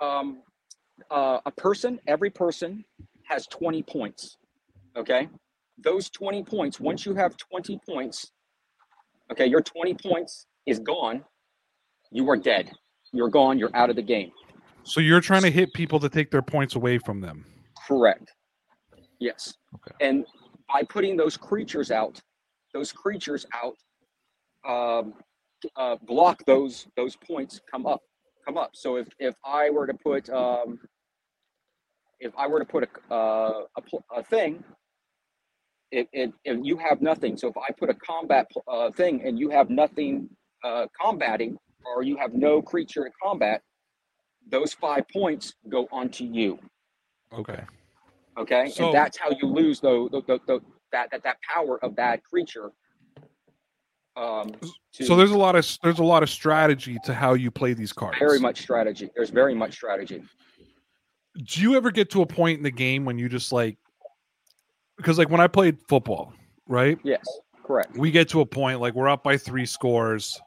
Um, uh, a person, every person has 20 points. Okay, those 20 points. Once you have 20 points, okay, your 20 points is gone. You are dead. You're gone. You're out of the game. So you're trying to hit people to take their points away from them. Correct. Yes. Okay. And by putting those creatures out, those creatures out, um, uh, block those those points come up, come up. So if if I were to put um, if I were to put a uh, a, a thing, it, it if you have nothing. So if I put a combat uh, thing and you have nothing uh, combating, or you have no creature in combat, those five points go onto you. Okay. Okay, so, and that's how you lose though the, the, the, that that that power of that creature. Um, to, so there's a lot of there's a lot of strategy to how you play these cards. Very much strategy. There's very much strategy. Do you ever get to a point in the game when you just like because like when I played football, right? Yes, correct. We get to a point like we're up by three scores.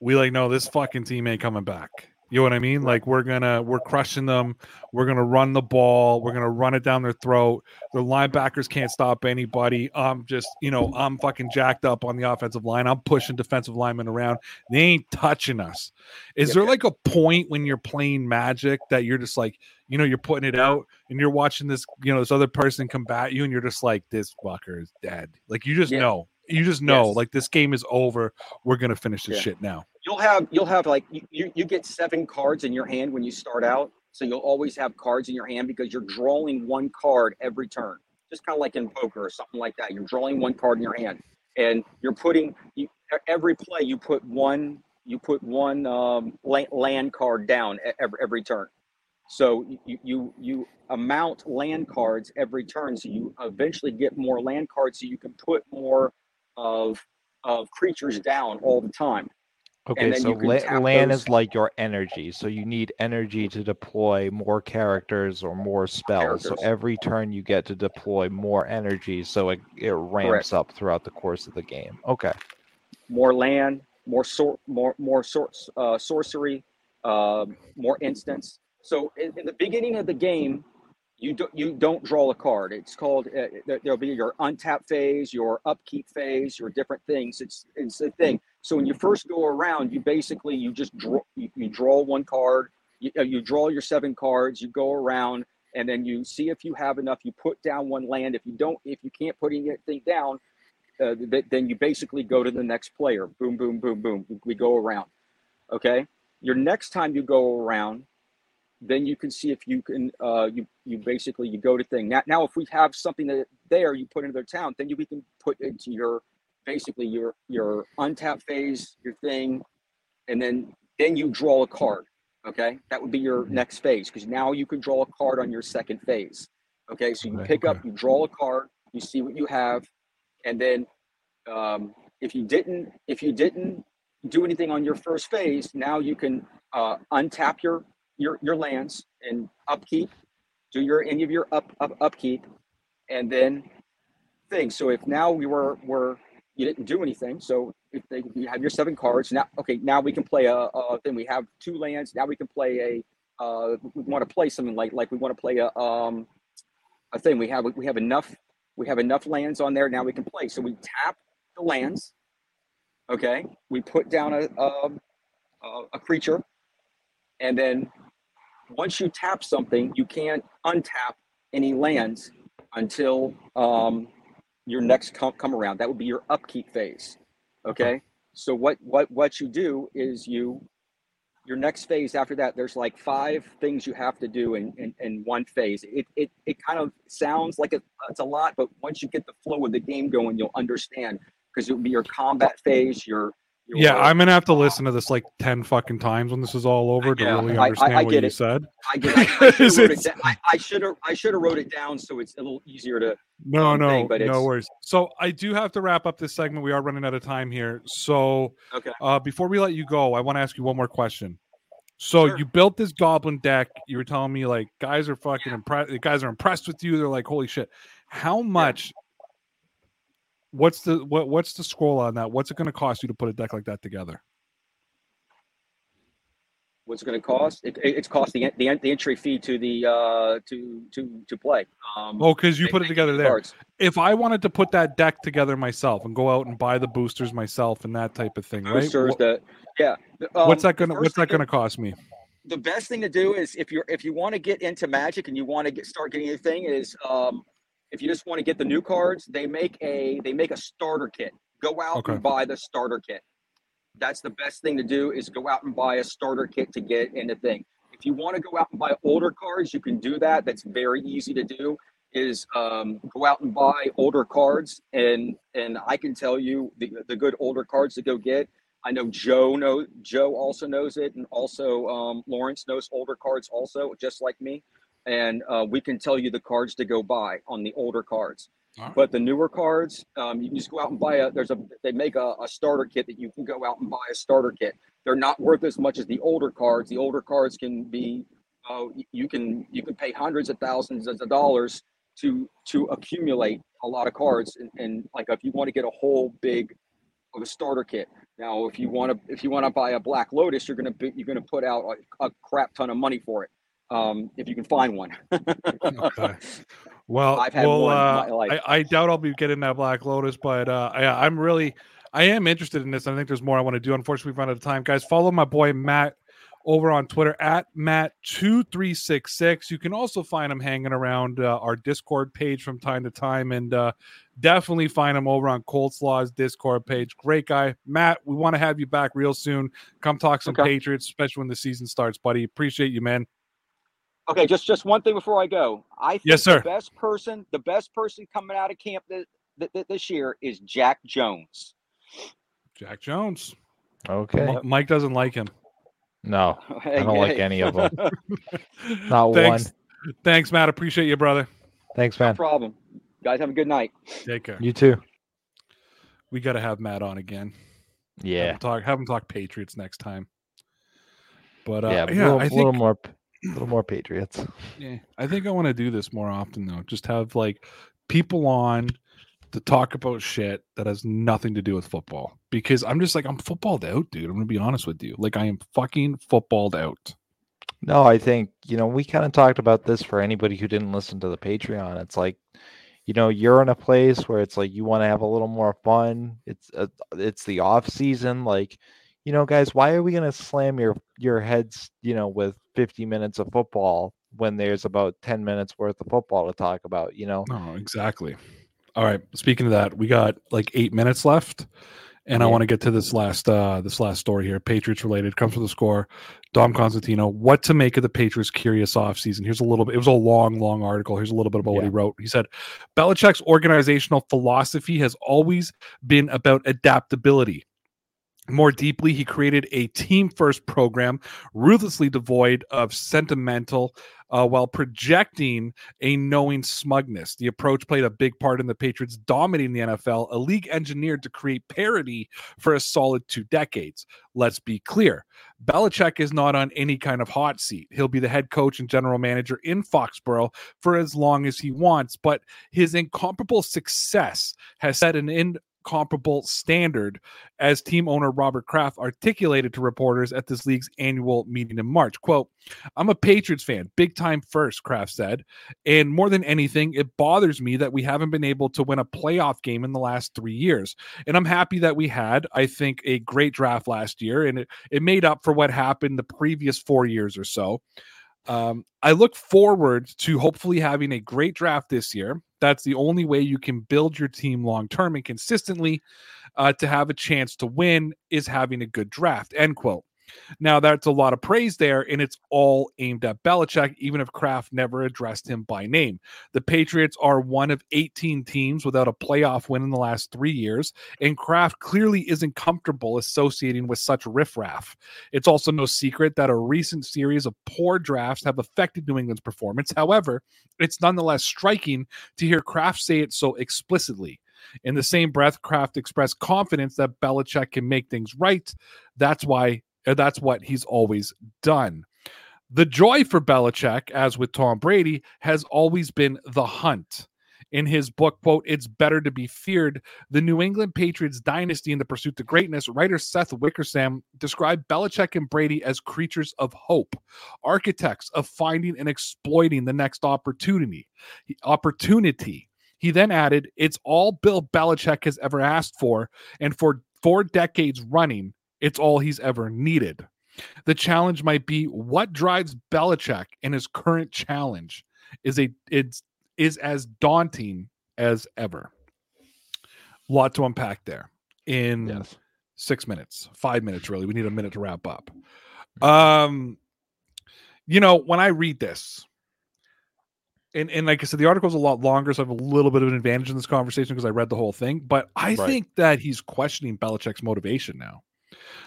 We like, no, this fucking team ain't coming back. You know what I mean? Like we're gonna we're crushing them. We're gonna run the ball. We're gonna run it down their throat. The linebackers can't stop anybody. I'm just you know I'm fucking jacked up on the offensive line. I'm pushing defensive linemen around. They ain't touching us. Is there like a point when you're playing Magic that you're just like you know you're putting it out and you're watching this you know this other person combat you and you're just like this fucker is dead. Like you just yeah. know you just know yes. like this game is over. We're gonna finish this yeah. shit now you'll have you'll have like you, you get seven cards in your hand when you start out so you'll always have cards in your hand because you're drawing one card every turn just kind of like in poker or something like that you're drawing one card in your hand and you're putting you, every play you put one you put one um, land card down every, every turn so you, you you amount land cards every turn so you eventually get more land cards so you can put more of of creatures down all the time Okay, so la- land those... is like your energy. So you need energy to deploy more characters or more spells. Characters. So every turn you get to deploy more energy, so it, it ramps Correct. up throughout the course of the game. Okay. More land, more sort, more more sorts, uh, sorcery, uh, more instants. So in, in the beginning of the game, you don't you don't draw a card. It's called uh, there'll be your untap phase, your upkeep phase, your different things. It's it's a thing. So when you first go around, you basically you just draw you, you draw one card, you, uh, you draw your seven cards, you go around, and then you see if you have enough. You put down one land. If you don't, if you can't put anything down, uh, th- then you basically go to the next player. Boom, boom, boom, boom. We go around. Okay. Your next time you go around, then you can see if you can uh, you you basically you go to thing. Now, now if we have something that there you put into their town then you we can put into your basically your your untap phase your thing and then then you draw a card okay? That would be your Mm-hmm. next phase because now you can draw a card on your second phase okay? So you pick up you draw a card you see what you have and then um, if you didn't if you didn't do anything on your first phase now you can uh, untap your your your lands and upkeep. Do your any of your up, up upkeep and then things. So if now we were were you didn't do anything so if they you have your seven cards now okay now we can play a, a then we have two lands. Now we can play a uh we want to play something like like we want to play a um a thing. We have we have enough we have enough lands on there now we can play. So we tap the lands okay? We put down a um a, a creature and then once you tap something, you can't untap any lands until um, your next come, come around. That would be your upkeep phase. Okay. So what what what you do is you your next phase after that. There's like five things you have to do in in, in one phase. It, it it kind of sounds like it, it's a lot, but once you get the flow of the game going, you'll understand because it would be your combat phase. Your, your Yeah, I'm gonna have to listen to this like ten fucking times when this is all over to Yeah, really I- I- understand I what you it. said. I get. [LAUGHS] I, I should have wrote it-. I, I should have. I should have wrote it down so it's a little easier to. No, no, thing, but no worries. So I do have to wrap up this segment. We are running out of time here. So Okay. uh, before we let you go, I want to ask you one more question. So Sure. you built this goblin deck. You were telling me like guys are fucking impressed. Guys are impressed with you. They're like, holy shit! How much? What's the what? What's the scroll on that? What's it going to cost you to put a deck like that together? What's it going to cost? It, it- it's cost the, the the entry fee to the uh to to to play. Um, Oh, because you they- put it together there. cards. If I wanted to put that deck together myself and go out and buy the boosters myself and that type of thing, right? Boosters, What- the yeah. um, what's that gonna What's that gonna cost me? the best thing to do is if you're if you want to get into magic and you want to get start getting anything is um if you just want to get the new cards they make a they make a starter kit. Go out Okay. and buy the starter kit. That's the best thing to do is go out and buy a starter kit to get into thing. If you want to go out and buy older cards you can do that. That's very easy to do is um, go out and buy older cards and and i can tell you the, the good older cards to go get. I know Joe know Joe also knows it, and also um, Lawrence knows older cards also, just like me. And uh, we can tell you the cards to go buy on the older cards. Alright. But the newer cards, um, you can just go out and buy a. There's a they make a, a starter kit that you can go out and buy a starter kit. They're not worth as much as the older cards. The older cards can be, uh, you can you can pay hundreds of thousands of dollars to to accumulate a lot of cards. And, and like if you want to get a whole big of a starter kit. Now, if you want to, if you want to buy a Black Lotus, you're gonna be, you're gonna put out a, a crap ton of money for it. Um, if you can find one. Okay. Well, I've had well, one in uh, my life. I, I doubt I'll be getting that Black Lotus, but uh, I, I'm really, I am interested in this. I think there's more I want to do. Unfortunately, we've run out of time, guys. Follow my boy Matt over on Twitter at Matt two three six six. You can also find him hanging around uh, our Discord page from time to time, and uh, definitely find him over on Coldslaw's Discord page. Great guy, Matt. We want to have you back real soon. Come talk some Okay. Patriots, especially when the season starts, buddy. Appreciate you, man. Okay, just just one thing before I go. I think Yes, sir. the best person, the best person coming out of camp th- th- th- this year is Jack Jones. Jack Jones. Okay. M- Mike doesn't like him. No, [LAUGHS] I don't like any of them. [LAUGHS] Not Thanks. one. Thanks, Matt. Appreciate you, brother. Thanks, man. No problem. Guys, have a good night. Take care. You too. We got to have Matt on again. Have Yeah. him talk. Have him talk Patriots next time. But uh, yeah. yeah, a little, I little think more, little more Patriots. yeah, I think I want to do this more often though. Just have like people on to talk about shit that has nothing to do with football because I'm just like I'm footballed out, dude. I'm gonna be honest with you. Like I am fucking footballed out. No, I think, you know, we kind of talked about this for anybody who didn't listen to the Patreon. It's like, you know, you're in a place where it's like you want to have a little more fun. It's uh, it's the off season like, you know, guys, why are we going to slam your your heads, you know, with 50 minutes of football when there's about 10 minutes worth of football to talk about, you know? No, exactly. All right. Speaking of that, we got like eight minutes left, and I want to get to this last uh this last story here. Patriots related comes from the score. Dom Cosentino, what to make of the Patriots' curious offseason. Here's a little bit. It was a long, long article. Here's a little bit about what he wrote. He said, Belichick's organizational philosophy has always been about adaptability. More deeply, he created a team first program, ruthlessly devoid of sentimental, uh, while projecting a knowing smugness. The approach played a big part in the Patriots dominating the NFL, a league engineered to create parity for a solid two decades. Let's be clear Belichick is not on any kind of hot seat. He'll be the head coach and general manager in Foxborough for as long as he wants, but his incomparable success has set an incomparable standard, as team owner Robert Kraft articulated to reporters at this league's annual meeting in March. Quote, I'm a Patriots fan, big time first, Kraft said. And more than anything, it bothers me that we haven't been able to win a playoff game in the last three years. And I'm happy that we had, I think, a great draft last year, and it, it made up for what happened the previous four years or so. Um, I look forward to hopefully having a great draft this year. That's the only way you can build your team long term and consistently uh, to have a chance to win is having a good draft. End quote. Now, that's a lot of praise there, and it's all aimed at Belichick, even if Kraft never addressed him by name. The Patriots are one of 18 teams without a playoff win in the last three years, and Kraft clearly isn't comfortable associating with such riffraff. It's also no secret that a recent series of poor drafts have affected New England's performance. However, it's nonetheless striking to hear Kraft say it so explicitly. In the same breath, Kraft expressed confidence that Belichick can make things right. That's why uh, that's what he's always done. The joy for Belichick, as with Tom Brady, has always been the hunt. In his book, quote, It's Better to Be Feared, The New England Patriots Dynasty in the Pursuit to Greatness, writer Seth Wickersham described Belichick and Brady as creatures of hope, architects of finding and exploiting the next opportunity. Opportunity. He then added, It's all Bill Belichick has ever asked for, and for four decades running, it's all he's ever needed. The challenge might be what drives Belichick in his current challenge is a it's is as daunting as ever. lot to unpack there in Yes. six minutes, five minutes, really. We need a minute to wrap up. Um, you know, when I read this, and, and like I said, the article's a lot longer, so I have a little bit of an advantage in this conversation because I read the whole thing. But I Right. think that he's questioning Belichick's motivation now.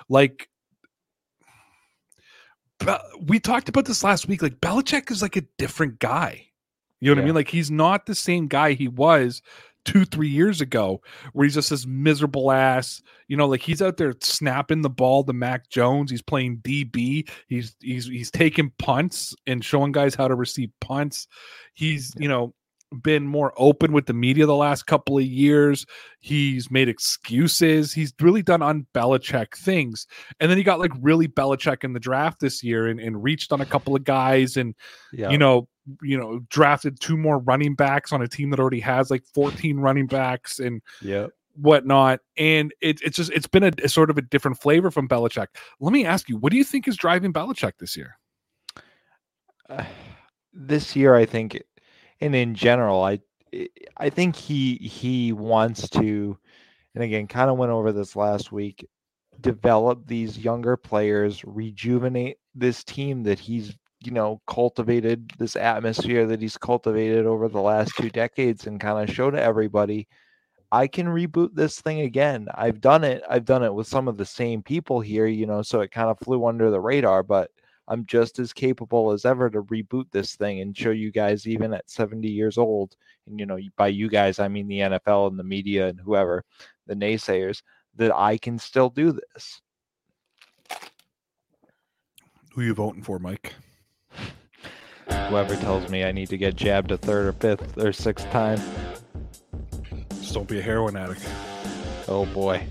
Like, we talked about this last week. Like, Belichick is like a different guy. You know what I mean? Like, he's not the same guy he was two, three years ago, where he's just this miserable ass. You know, like he's out there snapping the ball to Mac Jones. He's playing DB. He's he's he's taking punts and showing guys how to receive punts. He's you know been more open with the media the last couple of years. He's made excuses. He's really done un Belichick things. And then he got like really Belichick in the draft this year and, and reached on a couple of guys and Yeah. you know, you know, drafted two more running backs on a team that already has like 14 running backs and yeah. whatnot. And it, it's just it's been a, a sort of a different flavor from Belichick. Let me ask you, what do you think is driving Belichick this year? Uh, this year I think and in general I eh, I think he he wants to and again kind of went over this last week develop these younger players rejuvenate this team that he's you know cultivated this atmosphere that he's cultivated over the last two decades and kind of show to everybody I can reboot this thing again. I've done it. I've done it with some of the same people here, you know, so it kind of flew under the radar, but I'm just as capable as ever to reboot this thing and show you guys, even at 70 years old, and you know, by you guys, I mean the NFL and the media and whoever, the naysayers, that I can still do this. Who you voting for, Mike? Whoever tells me I need to get jabbed a third or fifth or sixth time, Just don't be a heroin addict. oh boy.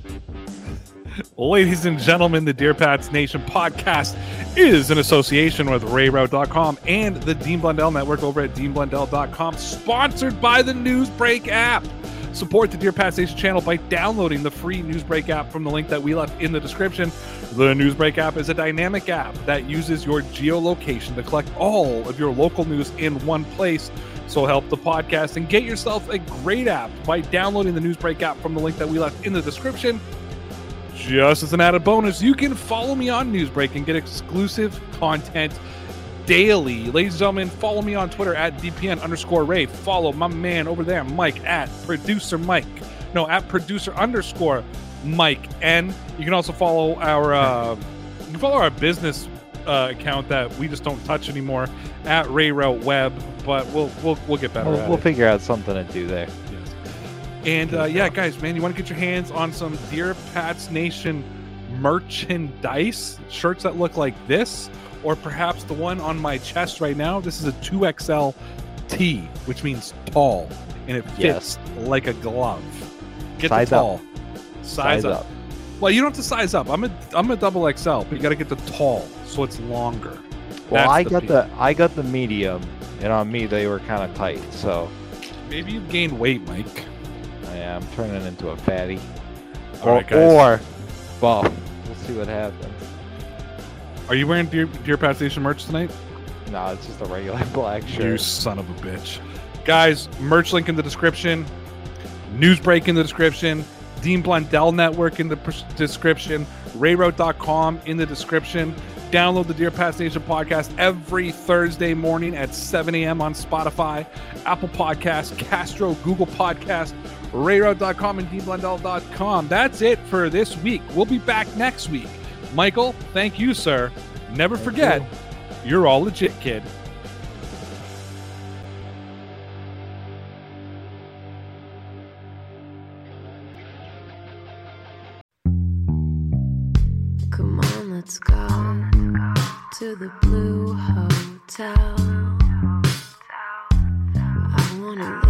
Ladies and gentlemen, the Dear Pats Nation podcast is in association with RayRauth.com and the Dean Blundell Network over at DeanBlundell.com, sponsored by the Newsbreak app. Support the Dear Pats Nation channel by downloading the free Newsbreak app from the link that we left in the description. The Newsbreak app is a dynamic app that uses your geolocation to collect all of your local news in one place So help the podcast and get yourself a great app by downloading the Newsbreak app from the link that we left in the description. Just as an added bonus, you can follow me on Newsbreak and get exclusive content daily. Ladies and gentlemen, follow me on Twitter at DPN underscore Ray. Follow my man over there, Mike, at producer Mike. No, at producer underscore Mike. And you can also follow our uh, you can follow our business uh, account that we just don't touch anymore at Ray Rauth Web, but we'll we'll we'll get better. We'll, we'll figure out something to do there. And uh, yeah, guys, man, you want to get your hands on some Dear Pats Nation merchandise shirts that look like this, or perhaps the one on my chest right now. This is a 2XL T, which means tall, and it fits Yes. like a glove. Get Size the up. tall. Size, Size up. up. Well, you don't have to size up. I'm a I'm a double XL, but you got to get the tall, so it's longer. Well, That's I the got peak. the I got the medium, and on me they were kind of tight. So Maybe you've gained weight, Mike. Yeah, I'm turning into a fatty, All or right, guys. or buff. We'll see what happens. Are you wearing Deer, Dear Pats Nation merch tonight? No, it's just a regular [LAUGHS] black shirt. You son of a bitch. Guys, merch link in the description, news break in the description, Dean Blundell Network in the description, rayrauth.com in the description. Download the Dear Pats Nation podcast every Thursday morning at 7 a.m. on Spotify, Apple Podcasts, Castro, Google Podcast, rayrauth.com, and deanblundell.com. That's it for this week. We'll be back next week. Michael, thank you, sir. Never forget, you're all legit, kid. Come on, let's go to the blue hotel. I wanna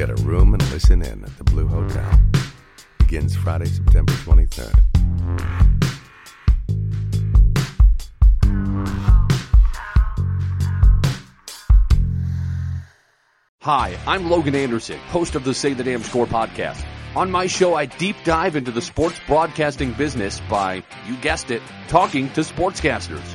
Get a room and listen in at the Blue Hotel. Begins Friday, September 23rd. Hi, I'm Logan Anderson, host of the Say the Damn Score podcast. On my show, I deep dive into the sports broadcasting business by, you guessed it, talking to sportscasters.